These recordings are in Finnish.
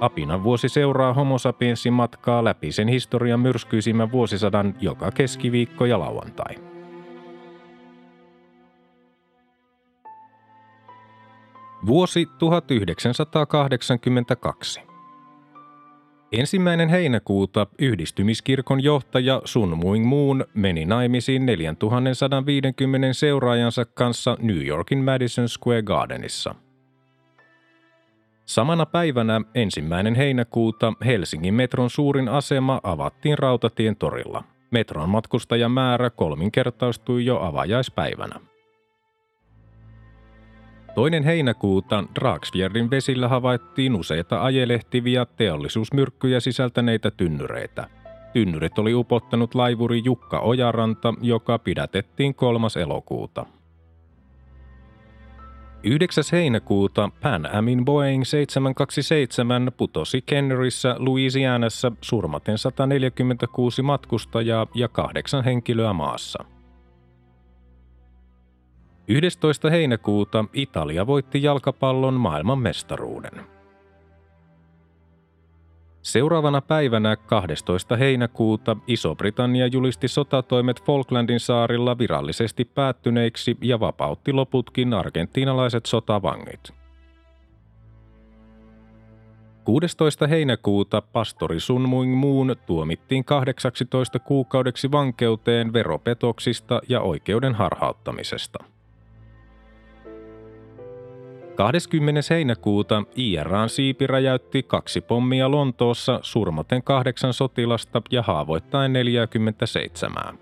Apinan vuosi seuraa homo matkaa läpi sen historian myrskyisimmän vuosisadan joka keskiviikko ja lauantai. Vuosi 1982. Ensimmäinen heinäkuuta yhdistymiskirkon johtaja Sun Muing Moon meni naimisiin 4150 seuraajansa kanssa New Yorkin Madison Square Gardenissa – Samana päivänä ensimmäinen heinäkuuta Helsingin metron suurin asema avattiin Rautatien torilla. Metron matkustajamäärä kolminkertaistui jo avajaispäivänä. Toinen heinäkuuta Dragsfjärdin vesillä havaittiin useita ajelehtiviä teollisuusmyrkkyjä sisältäneitä tynnyreitä. Tynnyrit oli upottanut laivuri Jukka Ojaranta, joka pidätettiin kolmas elokuuta – 9. heinäkuuta Pan Amin Boeing 727 putosi Kenneryssä, Louisianassa surmaten 146 matkustajaa ja kahdeksan henkilöä maassa. 11. heinäkuuta Italia voitti jalkapallon maailmanmestaruuden. Seuraavana päivänä 12. heinäkuuta Iso-Britannia julisti sotatoimet Falklandin saarilla virallisesti päättyneiksi ja vapautti loputkin argentiinalaiset sotavangit. 16. heinäkuuta pastori Sun Muing Moon tuomittiin 18 kuukaudeksi vankeuteen veropetoksista ja oikeuden harhauttamisesta – 20. heinäkuuta IRAn siipi räjäytti kaksi pommia Lontoossa surmaten kahdeksan sotilasta ja haavoittain 47.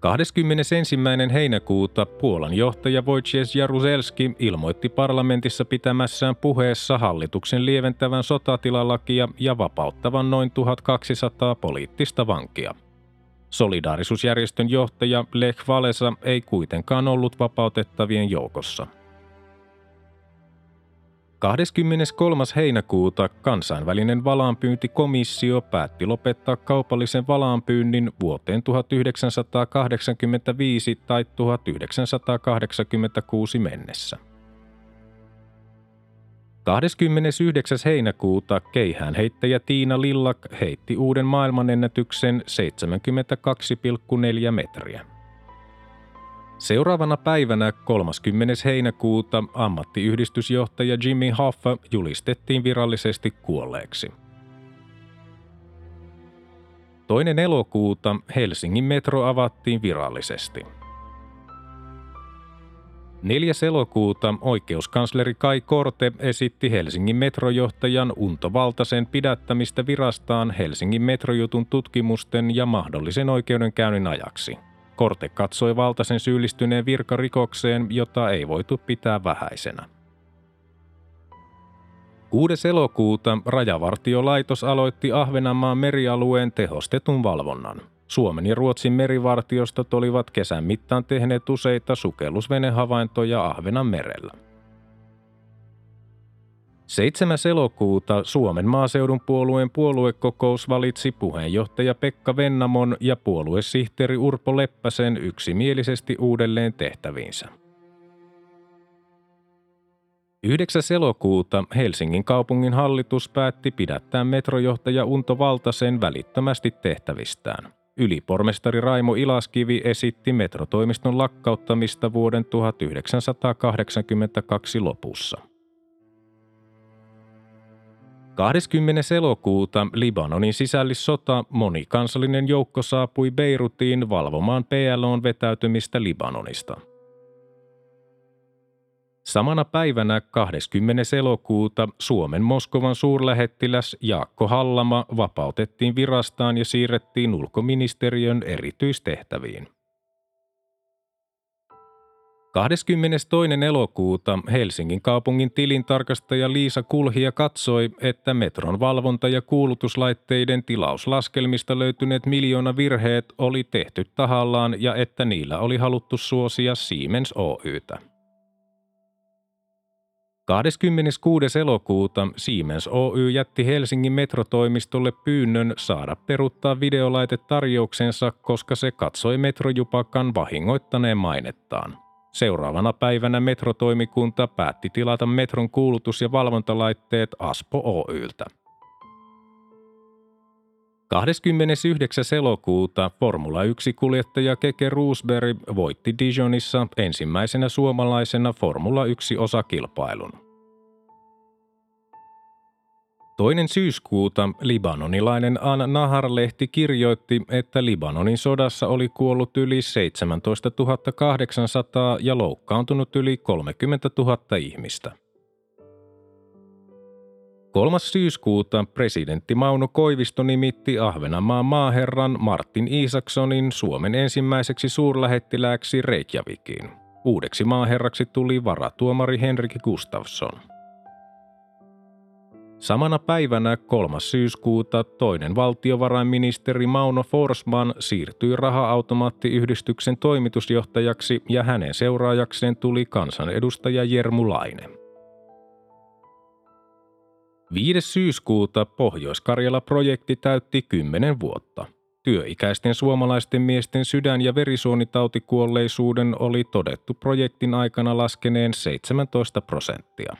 21. heinäkuuta Puolan johtaja Wojciech Jaruzelski ilmoitti parlamentissa pitämässään puheessa hallituksen lieventävän sotatilalakia ja vapauttavan noin 1200 poliittista vankia – Solidaarisuusjärjestön johtaja Lech Walesa ei kuitenkaan ollut vapautettavien joukossa. 23. heinäkuuta kansainvälinen valaanpyyntikomissio päätti lopettaa kaupallisen valaanpyynnin vuoteen 1985 tai 1986 mennessä. 29. heinäkuuta keihäänheittäjä Tiina Lillak heitti uuden maailmanennätyksen 72,4 metriä. Seuraavana päivänä 30. heinäkuuta ammattiyhdistysjohtaja Jimmy Hoffa julistettiin virallisesti kuolleeksi. Toinen elokuuta Helsingin metro avattiin virallisesti – 4. elokuuta oikeuskansleri Kai Korte esitti Helsingin metrojohtajan Unto Valtasen pidättämistä virastaan Helsingin metrojutun tutkimusten ja mahdollisen oikeudenkäynnin ajaksi. Korte katsoi Valtasen syyllistyneen virkarikokseen, jota ei voitu pitää vähäisenä. 6. elokuuta Rajavartiolaitos aloitti Ahvenanmaan merialueen tehostetun valvonnan – Suomen ja Ruotsin merivartiostot olivat kesän mittaan tehneet useita sukellusvenehavaintoja Ahvenan merellä. 7. elokuuta Suomen maaseudun puolueen puoluekokous valitsi puheenjohtaja Pekka Vennamon ja puoluesihteeri Urpo Leppäsen yksimielisesti uudelleen tehtäviinsä. 9. elokuuta Helsingin kaupungin hallitus päätti pidättää metrojohtaja Unto Valtasen välittömästi tehtävistään. Ylipormestari Raimo Ilaskivi esitti metrotoimiston lakkauttamista vuoden 1982 lopussa. 20. elokuuta Libanonin sisällissota monikansallinen joukko saapui Beirutiin valvomaan PLOn vetäytymistä Libanonista – Samana päivänä 20. elokuuta Suomen Moskovan suurlähettiläs Jaakko Hallama vapautettiin virastaan ja siirrettiin ulkoministeriön erityistehtäviin. 22. elokuuta Helsingin kaupungin tilintarkastaja Liisa Kulhia katsoi, että metron valvonta- ja kuulutuslaitteiden tilauslaskelmista löytyneet miljoona virheet oli tehty tahallaan ja että niillä oli haluttu suosia Siemens Oytä. 26. elokuuta Siemens Oy jätti Helsingin metrotoimistolle pyynnön saada peruttaa videolaitetarjouksensa, koska se katsoi metrojupakan vahingoittaneen mainettaan. Seuraavana päivänä metrotoimikunta päätti tilata metron kuulutus- ja valvontalaitteet Aspo Oyltä. 29. elokuuta Formula 1-kuljettaja Keke Roosberg voitti Dijonissa ensimmäisenä suomalaisena Formula 1-osakilpailun. Toinen syyskuuta libanonilainen An Nahar-lehti kirjoitti, että Libanonin sodassa oli kuollut yli 17 800 ja loukkaantunut yli 30 000 ihmistä. 3. syyskuuta presidentti Mauno Koivisto nimitti Ahvenanmaan maaherran Martin Isaksonin Suomen ensimmäiseksi suurlähettilääksi Reykjavikiin. Uudeksi maaherraksi tuli varatuomari Henrik Gustafsson. Samana päivänä 3. syyskuuta toinen valtiovarainministeri Mauno Forsman siirtyi raha-automaattiyhdistyksen toimitusjohtajaksi ja hänen seuraajakseen tuli kansanedustaja Jermu Laine. 5. syyskuuta Pohjois-Karjala-projekti täytti 10 vuotta. Työikäisten suomalaisten miesten sydän- ja verisuonitautikuolleisuuden oli todettu projektin aikana laskeneen 17 prosenttia.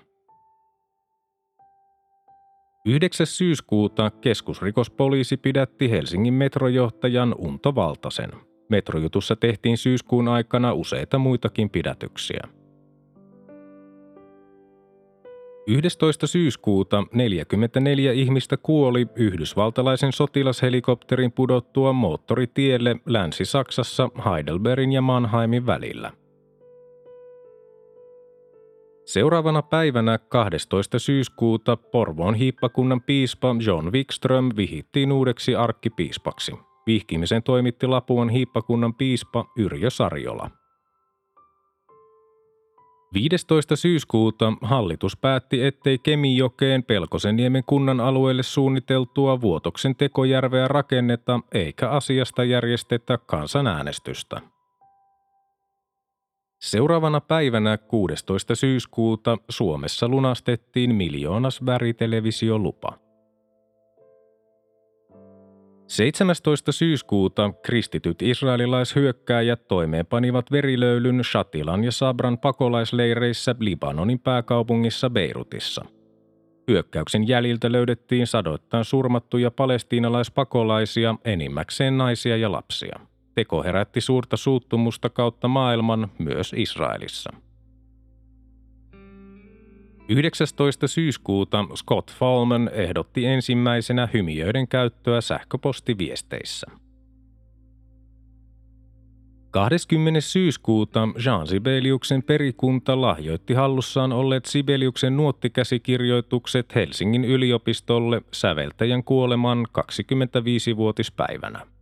9. syyskuuta keskusrikospoliisi pidätti Helsingin metrojohtajan Unto Valtasen. Metrojutussa tehtiin syyskuun aikana useita muitakin pidätyksiä. 11. syyskuuta 44 ihmistä kuoli yhdysvaltalaisen sotilashelikopterin pudottua moottoritielle Länsi-Saksassa Heidelbergin ja Mannheimin välillä – Seuraavana päivänä 12. syyskuuta Porvoon hiippakunnan piispa John Wikström vihittiin uudeksi arkkipiispaksi. Vihkimisen toimitti Lapuan hiippakunnan piispa Yrjö Sarjola. 15. syyskuuta hallitus päätti, ettei Kemijokeen Pelkosenniemen kunnan alueelle suunniteltua Vuotoksen tekojärveä rakenneta eikä asiasta järjestetä kansanäänestystä. Seuraavana päivänä 16. syyskuuta Suomessa lunastettiin miljoonas värittelevisiolupa. 17. syyskuuta kristityt israelilaishyökkääjät toimeenpanivat verilöylyn Shatilan ja Sabran pakolaisleireissä Libanonin pääkaupungissa Beirutissa. Hyökkäyksen jäljiltä löydettiin sadoittain surmattuja palestiinalaispakolaisia, enimmäkseen naisia ja lapsia. Teko herätti suurta suuttumusta kautta maailman myös Israelissa. 19. syyskuuta Scott Falman ehdotti ensimmäisenä hymiöiden käyttöä sähköpostiviesteissä. 20. syyskuuta Jean Sibeliuksen perikunta lahjoitti hallussaan olleet Sibeliuksen nuottikäsikirjoitukset Helsingin yliopistolle säveltäjän kuoleman 25-vuotispäivänä.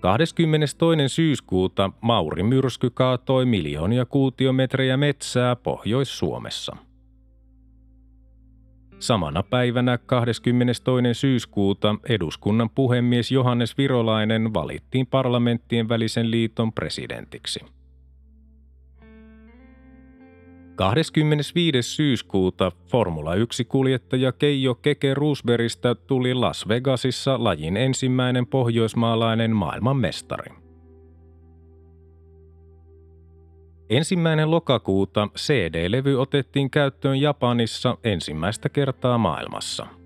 22. syyskuuta Mauri myrsky kaatoi miljoonia kuutiometrejä metsää Pohjois-Suomessa. Samana päivänä 22. syyskuuta eduskunnan puhemies Johannes Virolainen valittiin parlamenttien välisen liiton presidentiksi. 25. syyskuuta Formula 1-kuljettaja Keijo Keke Roosbergista tuli Las Vegasissa lajin ensimmäinen pohjoismaalainen maailmanmestari. Ensimmäinen lokakuuta CD-levy otettiin käyttöön Japanissa ensimmäistä kertaa maailmassa –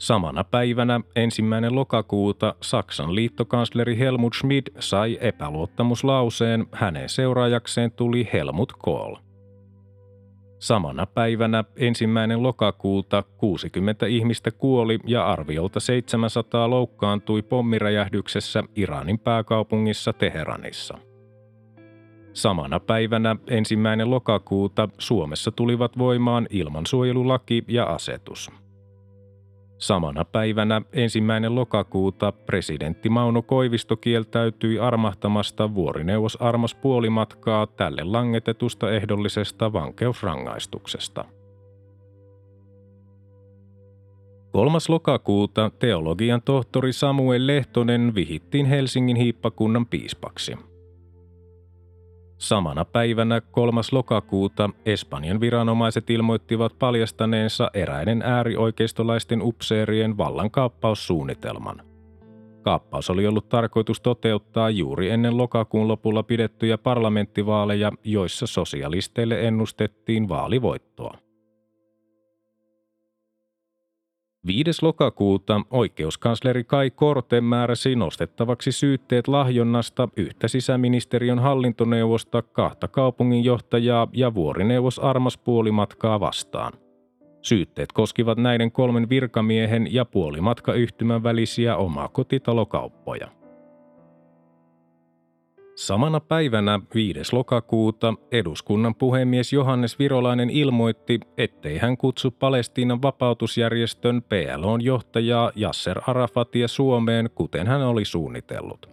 Samana päivänä ensimmäinen lokakuuta Saksan liittokansleri Helmut Schmidt sai epäluottamuslauseen, hänen seuraajakseen tuli Helmut Kohl. Samana päivänä ensimmäinen lokakuuta 60 ihmistä kuoli ja arviolta 700 loukkaantui pommiräjähdyksessä Iranin pääkaupungissa Teheranissa. Samana päivänä ensimmäinen lokakuuta Suomessa tulivat voimaan ilmansuojelulaki ja asetus. Samana päivänä ensimmäinen lokakuuta presidentti Mauno Koivisto kieltäytyi armahtamasta vuorineuvos Armas puolimatkaa tälle langetetusta ehdollisesta vankeusrangaistuksesta. 3. lokakuuta teologian tohtori Samuel Lehtonen vihittiin Helsingin hiippakunnan piispaksi – Samana päivänä 3. lokakuuta Espanjan viranomaiset ilmoittivat paljastaneensa eräiden äärioikeistolaisten upseerien vallankaappaussuunnitelman. Kaappaus oli ollut tarkoitus toteuttaa juuri ennen lokakuun lopulla pidettyjä parlamenttivaaleja, joissa sosialisteille ennustettiin vaalivoittoa. 5. lokakuuta oikeuskansleri Kai Korte määräsi nostettavaksi syytteet lahjonnasta yhtä sisäministeriön hallintoneuvosta, kahta kaupunginjohtajaa ja vuorineuvos Armas puolimatkaa vastaan. Syytteet koskivat näiden kolmen virkamiehen ja puolimatkayhtymän välisiä omakotitalokauppoja. Samana päivänä 5. lokakuuta eduskunnan puhemies Johannes Virolainen ilmoitti, ettei hän kutsu Palestiinan vapautusjärjestön PLOn johtajaa Yasser Arafatia Suomeen, kuten hän oli suunnitellut.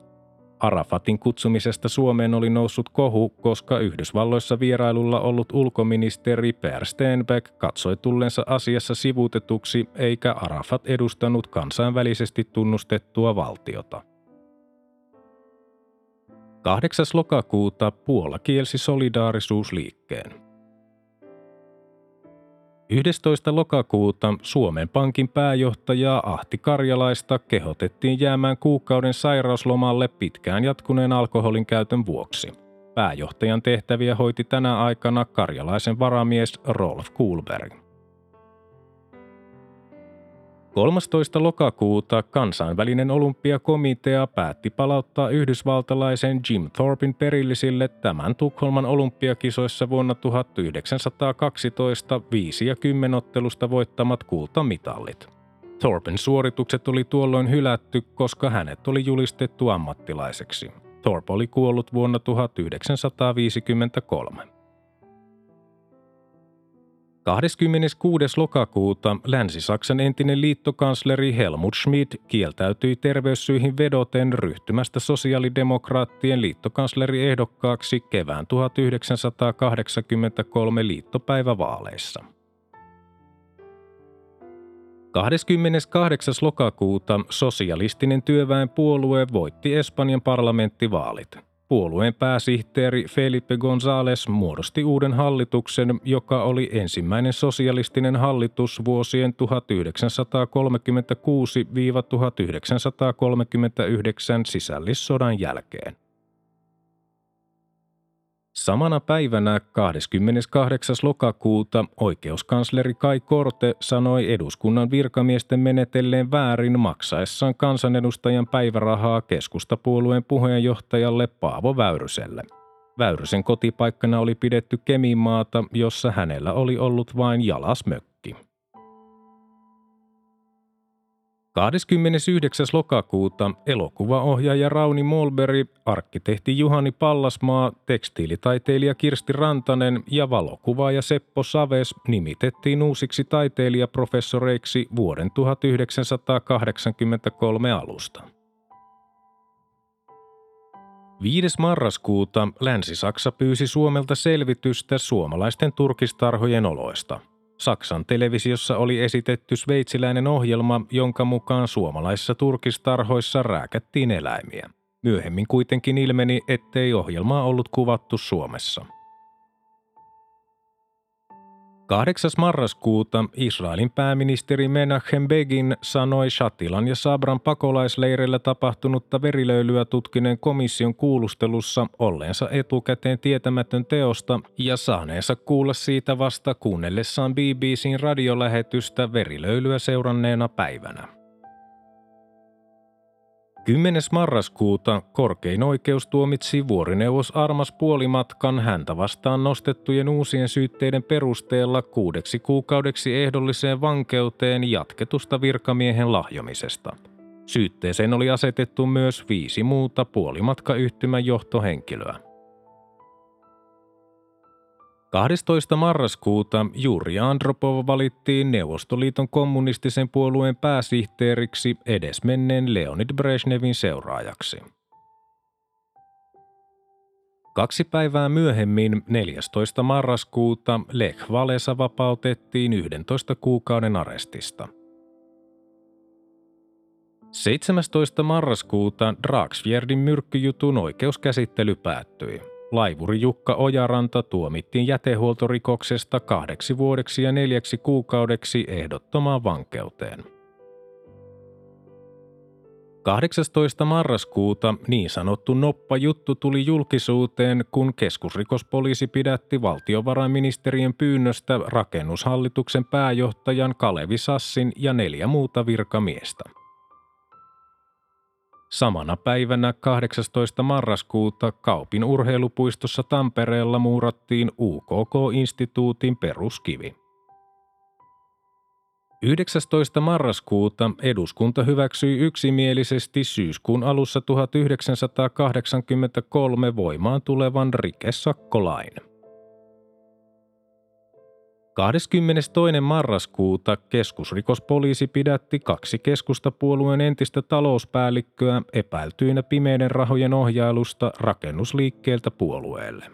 Arafatin kutsumisesta Suomeen oli noussut kohu, koska Yhdysvalloissa vierailulla ollut ulkoministeri Per Steenbeck katsoi tullensa asiassa sivutetuksi eikä Arafat edustanut kansainvälisesti tunnustettua valtiota. 8. lokakuuta Puola kielsi solidaarisuusliikkeen. 11. lokakuuta Suomen Pankin pääjohtajaa Ahti Karjalaista kehotettiin jäämään kuukauden sairauslomalle pitkään jatkuneen alkoholin käytön vuoksi. Pääjohtajan tehtäviä hoiti tänä aikana karjalaisen varamies Rolf Kuhlberg. 13. lokakuuta kansainvälinen olympiakomitea päätti palauttaa yhdysvaltalaisen Jim Thorpin perillisille tämän Tukholman olympiakisoissa vuonna 1912 5 ja 10 ottelusta voittamat kultamitallit. Thorpen suoritukset oli tuolloin hylätty, koska hänet oli julistettu ammattilaiseksi. Thorpe oli kuollut vuonna 1953. 26. lokakuuta Länsi-Saksan entinen liittokansleri Helmut Schmidt kieltäytyi terveyssyihin vedoten ryhtymästä sosiaalidemokraattien liittokansleriehdokkaaksi kevään 1983 liittopäivävaaleissa. 28. lokakuuta sosialistinen työväenpuolue voitti Espanjan parlamenttivaalit. Puolueen pääsihteeri Felipe González muodosti uuden hallituksen, joka oli ensimmäinen sosialistinen hallitus vuosien 1936-1939 sisällissodan jälkeen. Samana päivänä 28. lokakuuta oikeuskansleri Kai Korte sanoi eduskunnan virkamiesten menetelleen väärin maksaessaan kansanedustajan päivärahaa keskustapuolueen puheenjohtajalle Paavo Väyryselle. Väyrysen kotipaikkana oli pidetty Kemimaata, jossa hänellä oli ollut vain jalasmökki. 29. lokakuuta elokuvaohjaaja Rauni Molberi, arkkitehti Juhani Pallasmaa, tekstiilitaiteilija Kirsti Rantanen ja valokuvaaja Seppo Saves nimitettiin uusiksi taiteilijaprofessoreiksi vuoden 1983 alusta. 5. marraskuuta Länsi-Saksa pyysi Suomelta selvitystä suomalaisten turkistarhojen oloista – Saksan televisiossa oli esitetty sveitsiläinen ohjelma, jonka mukaan suomalaisissa turkistarhoissa rääkättiin eläimiä. Myöhemmin kuitenkin ilmeni, ettei ohjelmaa ollut kuvattu Suomessa – 8. marraskuuta Israelin pääministeri Menachem Begin sanoi Shatilan ja Sabran pakolaisleireillä tapahtunutta verilöylyä tutkineen komission kuulustelussa olleensa etukäteen tietämätön teosta ja saaneensa kuulla siitä vasta kuunnellessaan BBCn radiolähetystä verilöylyä seuranneena päivänä. 10. marraskuuta korkein oikeus tuomitsi vuorineuvos Armas puolimatkan häntä vastaan nostettujen uusien syytteiden perusteella kuudeksi kuukaudeksi ehdolliseen vankeuteen jatketusta virkamiehen lahjomisesta. Syytteeseen oli asetettu myös viisi muuta puolimatkayhtymän johtohenkilöä. 12. marraskuuta Juri Andropov valittiin Neuvostoliiton kommunistisen puolueen pääsihteeriksi edesmenneen Leonid Brezhnevin seuraajaksi. Kaksi päivää myöhemmin, 14. marraskuuta, Lech Walesa vapautettiin 11 kuukauden arestista. 17. marraskuuta Dragsfjerdin myrkkyjutun oikeuskäsittely päättyi. Laivuri Jukka Ojaranta tuomittiin jätehuoltorikoksesta kahdeksi vuodeksi ja neljäksi kuukaudeksi ehdottomaan vankeuteen. 18. marraskuuta niin sanottu noppajuttu tuli julkisuuteen, kun keskusrikospoliisi pidätti valtiovarainministeriön pyynnöstä rakennushallituksen pääjohtajan Kalevi Sassin ja neljä muuta virkamiestä. Samana päivänä 18. marraskuuta Kaupin urheilupuistossa Tampereella muurattiin UKK-instituutin peruskivi. 19. marraskuuta eduskunta hyväksyi yksimielisesti syyskuun alussa 1983 voimaan tulevan rikesakkolain. 22. marraskuuta keskusrikospoliisi pidätti kaksi keskustapuolueen entistä talouspäällikköä epäiltyinä pimeiden rahojen ohjailusta rakennusliikkeeltä puolueelle.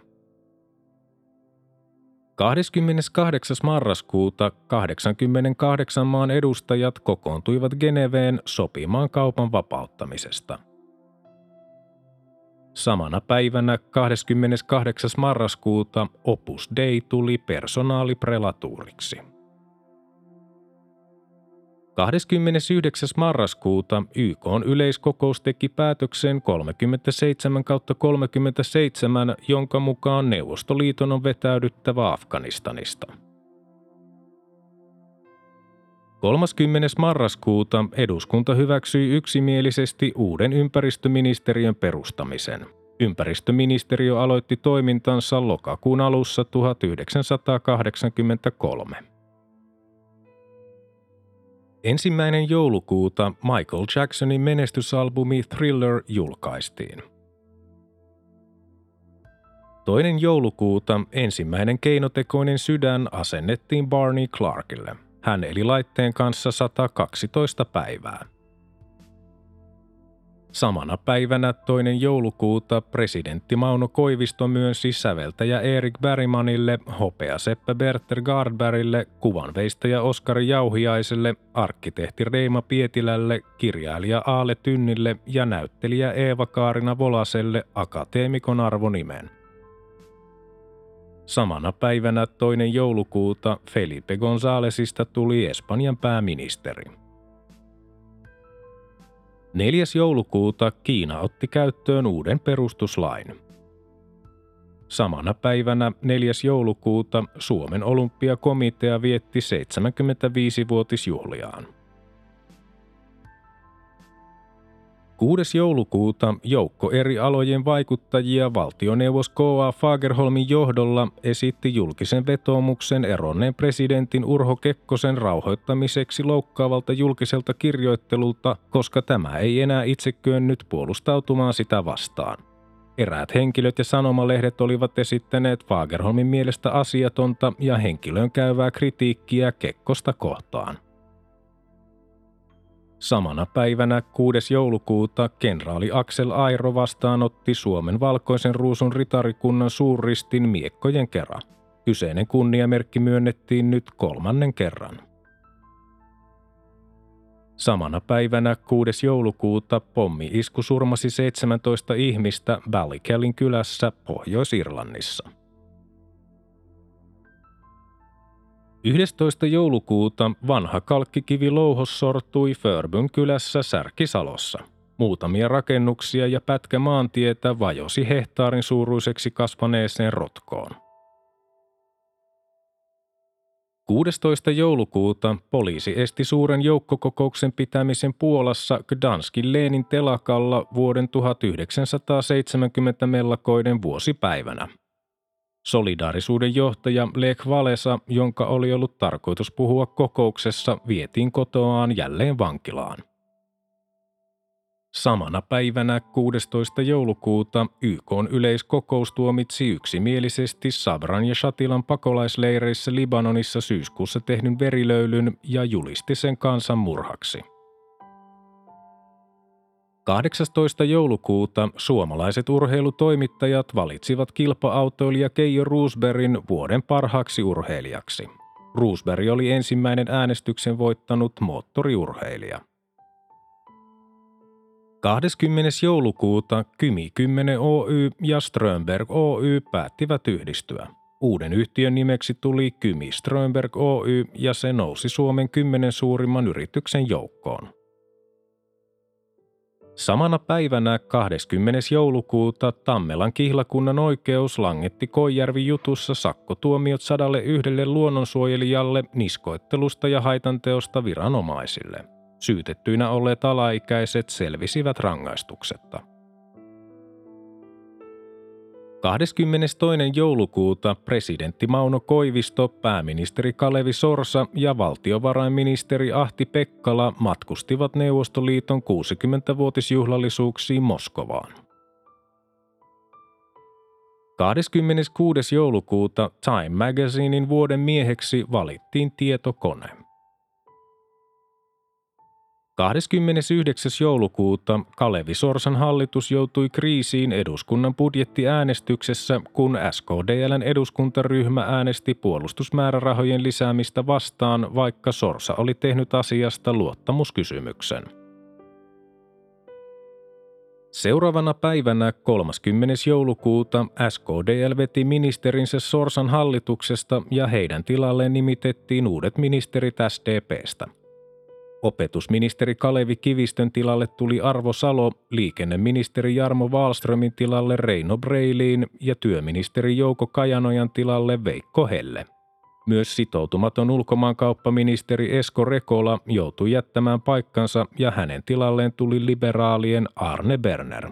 28. marraskuuta 88 maan edustajat kokoontuivat Geneveen sopimaan kaupan vapauttamisesta – Samana päivänä 28. marraskuuta Opus Dei tuli personaaliprelatuuriksi. 29. marraskuuta YK yleiskokous teki päätöksen 37 37, jonka mukaan Neuvostoliiton on vetäydyttävä Afganistanista – 30. marraskuuta eduskunta hyväksyi yksimielisesti uuden ympäristöministeriön perustamisen. Ympäristöministeriö aloitti toimintansa lokakuun alussa 1983. Ensimmäinen joulukuuta Michael Jacksonin menestysalbumi Thriller julkaistiin. Toinen joulukuuta ensimmäinen keinotekoinen sydän asennettiin Barney Clarkille – hän eli laitteen kanssa 112 päivää. Samana päivänä toinen joulukuuta presidentti Mauno Koivisto myönsi säveltäjä Erik Bergmanille, Seppä Berter Gardbergille, kuvanveistäjä Oskari Jauhiaiselle, arkkitehti Reima Pietilälle, kirjailija Aale Tynnille ja näyttelijä Eeva-Kaarina Volaselle akateemikon arvonimen. Samana päivänä toinen joulukuuta Felipe Gonzálezista tuli Espanjan pääministeri. 4. joulukuuta Kiina otti käyttöön uuden perustuslain. Samana päivänä 4. joulukuuta Suomen olympiakomitea vietti 75-vuotisjuhliaan. 6. joulukuuta joukko eri alojen vaikuttajia valtioneuvos K.A. Fagerholmin johdolla esitti julkisen vetoomuksen eronneen presidentin Urho Kekkosen rauhoittamiseksi loukkaavalta julkiselta kirjoittelulta, koska tämä ei enää itse kyennyt puolustautumaan sitä vastaan. Eräät henkilöt ja sanomalehdet olivat esittäneet Fagerholmin mielestä asiatonta ja henkilön käyvää kritiikkiä Kekkosta kohtaan. Samana päivänä 6. joulukuuta kenraali Aksel Airo vastaanotti Suomen valkoisen ruusun ritarikunnan suurristin miekkojen kerran. Kyseinen kunniamerkki myönnettiin nyt kolmannen kerran. Samana päivänä 6. joulukuuta pommi-isku surmasi 17 ihmistä Ballykellin kylässä Pohjois-Irlannissa. 11. joulukuuta vanha kalkkikivi louhos sortui Förbyn kylässä Särkisalossa. Muutamia rakennuksia ja pätkä maantietä vajosi hehtaarin suuruiseksi kasvaneeseen rotkoon. 16. joulukuuta poliisi esti suuren joukkokokouksen pitämisen Puolassa Gdanskin Leenin telakalla vuoden 1970 mellakoiden vuosipäivänä – Solidaarisuuden johtaja Lech Valesa, jonka oli ollut tarkoitus puhua kokouksessa, vietiin kotoaan jälleen vankilaan. Samana päivänä 16. joulukuuta YK yleiskokous tuomitsi yksimielisesti Sabran ja Shatilan pakolaisleireissä Libanonissa syyskuussa tehdyn verilöylyn ja julisti sen kansan murhaksi. 18. joulukuuta suomalaiset urheilutoimittajat valitsivat kilpa-autoilija Keijo Roosbergin vuoden parhaaksi urheilijaksi. Roosberg oli ensimmäinen äänestyksen voittanut moottoriurheilija. 20. joulukuuta Kymi 10 Oy ja Strömberg Oy päättivät yhdistyä. Uuden yhtiön nimeksi tuli Kymi Strömberg Oy ja se nousi Suomen kymmenen suurimman yrityksen joukkoon. Samana päivänä 20. joulukuuta Tammelan kihlakunnan oikeus langetti Koijärvi jutussa sakkotuomiot sadalle yhdelle luonnonsuojelijalle niskoittelusta ja haitanteosta viranomaisille. Syytettyinä olleet alaikäiset selvisivät rangaistuksetta. 22. joulukuuta presidentti Mauno Koivisto, pääministeri Kalevi Sorsa ja valtiovarainministeri Ahti Pekkala matkustivat Neuvostoliiton 60-vuotisjuhlallisuuksiin Moskovaan. 26. joulukuuta Time Magazinein vuoden mieheksi valittiin tietokone. 29. joulukuuta Kalevi Sorsan hallitus joutui kriisiin eduskunnan budjettiäänestyksessä, kun SKDLn eduskuntaryhmä äänesti puolustusmäärärahojen lisäämistä vastaan, vaikka Sorsa oli tehnyt asiasta luottamuskysymyksen. Seuraavana päivänä 30. joulukuuta SKDL veti ministerinsä Sorsan hallituksesta ja heidän tilalleen nimitettiin uudet ministerit SDPstä – Opetusministeri Kalevi Kivistön tilalle tuli Arvo Salo, liikenneministeri Jarmo Wallströmin tilalle Reino Breiliin ja työministeri Jouko Kajanojan tilalle Veikko Helle. Myös sitoutumaton ulkomaankauppaministeri Esko Rekola joutui jättämään paikkansa ja hänen tilalleen tuli liberaalien Arne Berner.